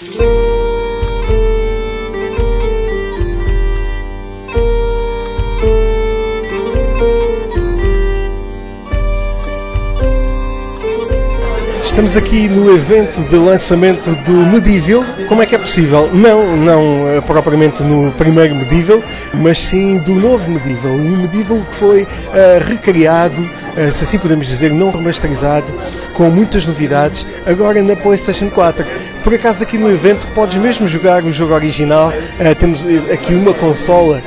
Estamos aqui no evento de lançamento do Medieval. Como é que é possível? Não, não eh, propriamente no primeiro Medieval, mas sim do novo Medieval. Um Medieval que foi uh, recriado, se assim podemos dizer, não remasterizado, com muitas novidades, agora na PlayStation 4. Por acaso aqui no evento podes mesmo jogar o jogo original. Uh, temos aqui uma consola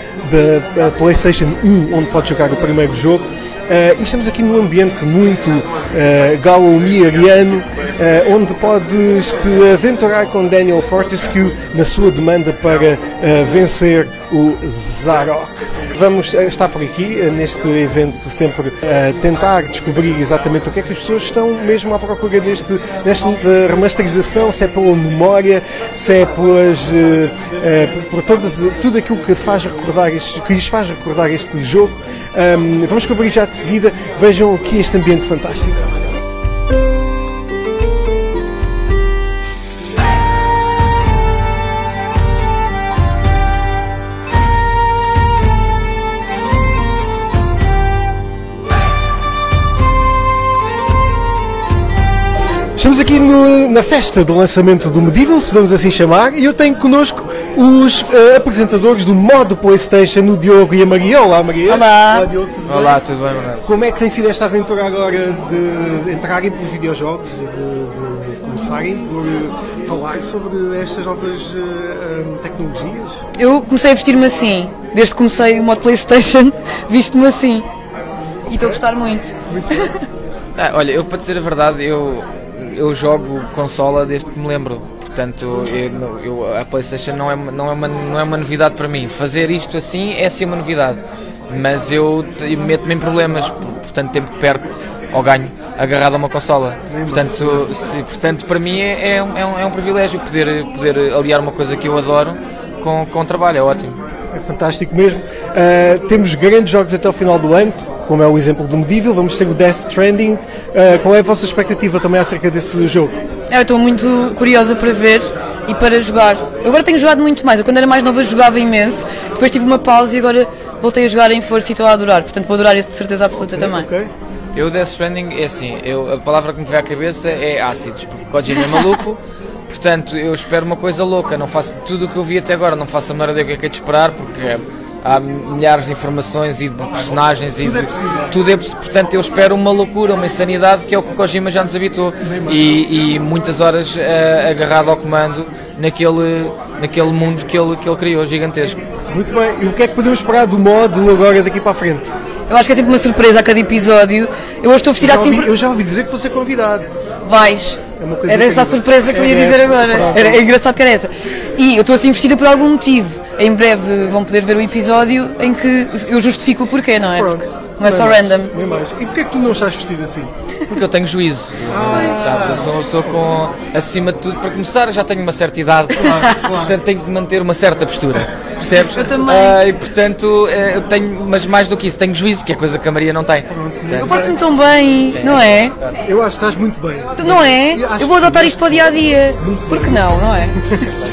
da PlayStation 1 onde podes jogar o primeiro jogo Uh, e estamos aqui num ambiente muito uh, galo-miariano, uh, onde podes te aventurar com Daniel Fortescue na sua demanda para uh, vencer o Zarok. Vamos estar por aqui neste evento sempre a tentar descobrir exatamente o que é que as pessoas estão mesmo à procura deste, desta remasterização, se é pela memória, se é pelas, por, por todas, tudo aquilo que, faz recordar este, que lhes faz recordar este jogo. Um, vamos descobrir já de seguida. Vejam aqui este ambiente fantástico. Estamos aqui no, na festa do lançamento do Medieval, se vamos assim chamar, e eu tenho connosco os uh, apresentadores do modo PlayStation, o Diogo e a Maria. Olá, Maria. Olá. Olá, Diogo, tudo Olá, bem? tudo bem, Manuel? Como é que tem sido esta aventura agora de entrarem pelos videojogos, de, de começarem por falar sobre estas novas uh, tecnologias? Eu comecei a vestir-me assim, desde que comecei o modo PlayStation, visto-me assim. E estou a gostar muito. muito ah, olha, eu para dizer a verdade, eu eu jogo consola desde que me lembro. Portanto, eu, eu, a PlayStation não é, não, é uma, não é uma novidade para mim. Fazer isto assim é sim uma novidade. Mas eu meto-me em problemas, por tanto tempo que perco ou ganho agarrado a uma consola. Portanto, se, portanto para mim é, é, um, é, um, é um privilégio poder, poder aliar uma coisa que eu adoro com, com o trabalho, é ótimo. É fantástico mesmo. Uh, temos grandes jogos até o final do ano como é o exemplo do Medieval, vamos ter o Death Stranding. Uh, qual é a vossa expectativa também acerca desse jogo? Eu estou muito curiosa para ver e para jogar. Eu agora tenho jogado muito mais. Eu quando era mais nova jogava imenso, depois tive uma pausa e agora voltei a jogar em força e estou a adorar. Portanto vou adorar isso de certeza absoluta okay, também. Okay. Eu Death Stranding é assim, eu, a palavra que me vem à cabeça é ácidos, porque Kojima é maluco. Portanto, eu espero uma coisa louca, não faço tudo o que eu vi até agora, não faço a maneira de o que é que é de esperar, porque há milhares de informações e de personagens e tudo, de, é tudo é portanto eu espero uma loucura, uma insanidade que é o que o Kojima já nos habitou e, e muitas horas uh, agarrado ao comando naquele, naquele mundo que ele, que ele criou, gigantesco. Muito bem, e o que é que podemos esperar do modo agora daqui para a frente? Eu acho que é sempre uma surpresa a cada episódio. Eu hoje estou a vestir assim. Eu já ouvi dizer que você é convidado. Vais. É era essa a surpresa que eu ia dizer agora. Era, é engraçado que era essa. E eu estou assim vestida por algum motivo em breve vão poder ver o episódio em que eu justifico o porquê, não é? Porque não é só random. Nem mais. E porquê é que tu não estás vestido assim? Porque eu tenho juízo. Ah, sabe? Eu sou, com, acima de tudo, para começar, já tenho uma certa idade, claro, claro. portanto tenho que manter uma certa postura. Percebes? Eu também. Uh, e portanto, eh, eu tenho, mas mais do que isso, tenho juízo, que é coisa que a Maria não tem. eu porto-me tão bem, Sim. não é? Eu acho que estás muito bem. Não é? Eu vou adotar isto para o dia a dia. Porque não, não é?